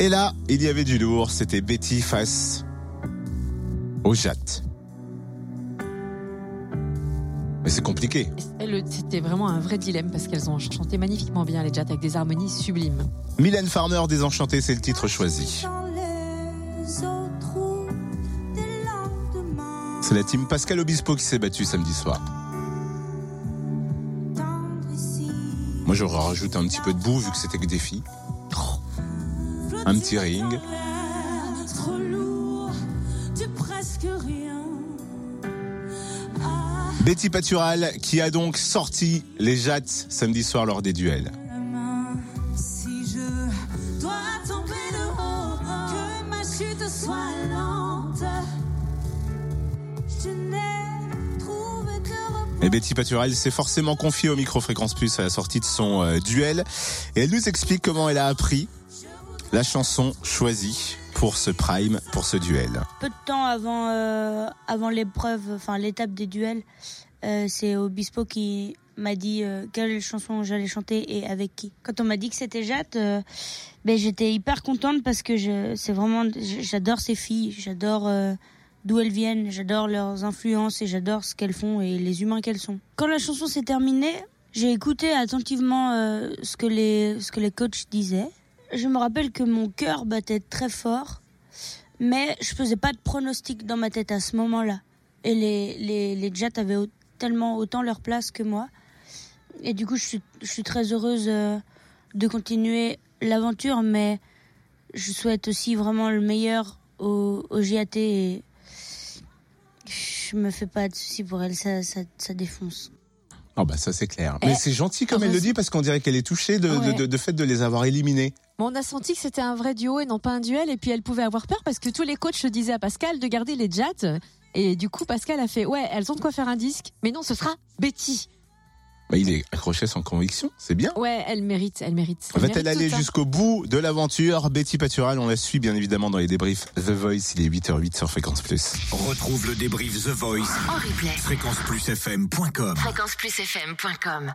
Et là, il y avait du lourd. C'était Betty face au Jat. Mais c'est compliqué. C'était vraiment un vrai dilemme parce qu'elles ont chanté magnifiquement bien les Jats avec des harmonies sublimes. Mylène Farmer, Désenchantée, c'est le titre choisi. C'est la team Pascal Obispo qui s'est battue samedi soir. Moi, j'aurais rajouté un petit peu de boue vu que c'était que des filles. Un petit ring. Betty Patural qui a donc sorti les Jats samedi soir lors des duels. Et Betty Patural s'est forcément confiée au micro-fréquence plus à la sortie de son euh, duel. Et elle nous explique comment elle a appris la chanson choisie pour ce prime, pour ce duel. peu de temps avant, euh, avant l'épreuve, enfin l'étape des duels, euh, c'est Obispo qui m'a dit euh, quelle chanson j'allais chanter et avec qui. Quand on m'a dit que c'était Jade, ben j'étais hyper contente parce que c'est vraiment, j'adore ces filles, j'adore d'où elles viennent, j'adore leurs influences et j'adore ce qu'elles font et les humains qu'elles sont. Quand la chanson s'est terminée, j'ai écouté attentivement ce que les ce que les coachs disaient. Je me rappelle que mon cœur battait très fort mais je faisais pas de pronostic dans ma tête à ce moment-là. Et les, les, les Jets avaient tellement autant leur place que moi. Et du coup, je suis, je suis très heureuse euh, de continuer l'aventure, mais je souhaite aussi vraiment le meilleur au, au JAT et je me fais pas de soucis pour elle, ça, ça, ça défonce. Oh bah ça c'est clair. Eh, Mais c'est gentil comme elle le dit parce qu'on dirait qu'elle est touchée de, de, Ouais. de- de fait de les avoir éliminés. On a senti que c'était un vrai duo et non pas un duel. Et puis elle pouvait avoir peur parce que tous les coachs disaient à Pascal de garder les Jats. Et du coup, Pascal a fait Ouais, elles ont de quoi faire un disque. Mais non, ce sera Betty. Bah, il est accroché sans conviction, c'est bien. Ouais, elle mérite, elle mérite. Elle Va-t-elle aller jusqu'au bout de l'aventure Betty Patural, on la suit bien évidemment dans les débriefs The Voice, il est 8h08 sur Fréquence Plus. Retrouve le débrief The Voice. En replay. Fréquenceplusfm.com. Fréquenceplusfm.com.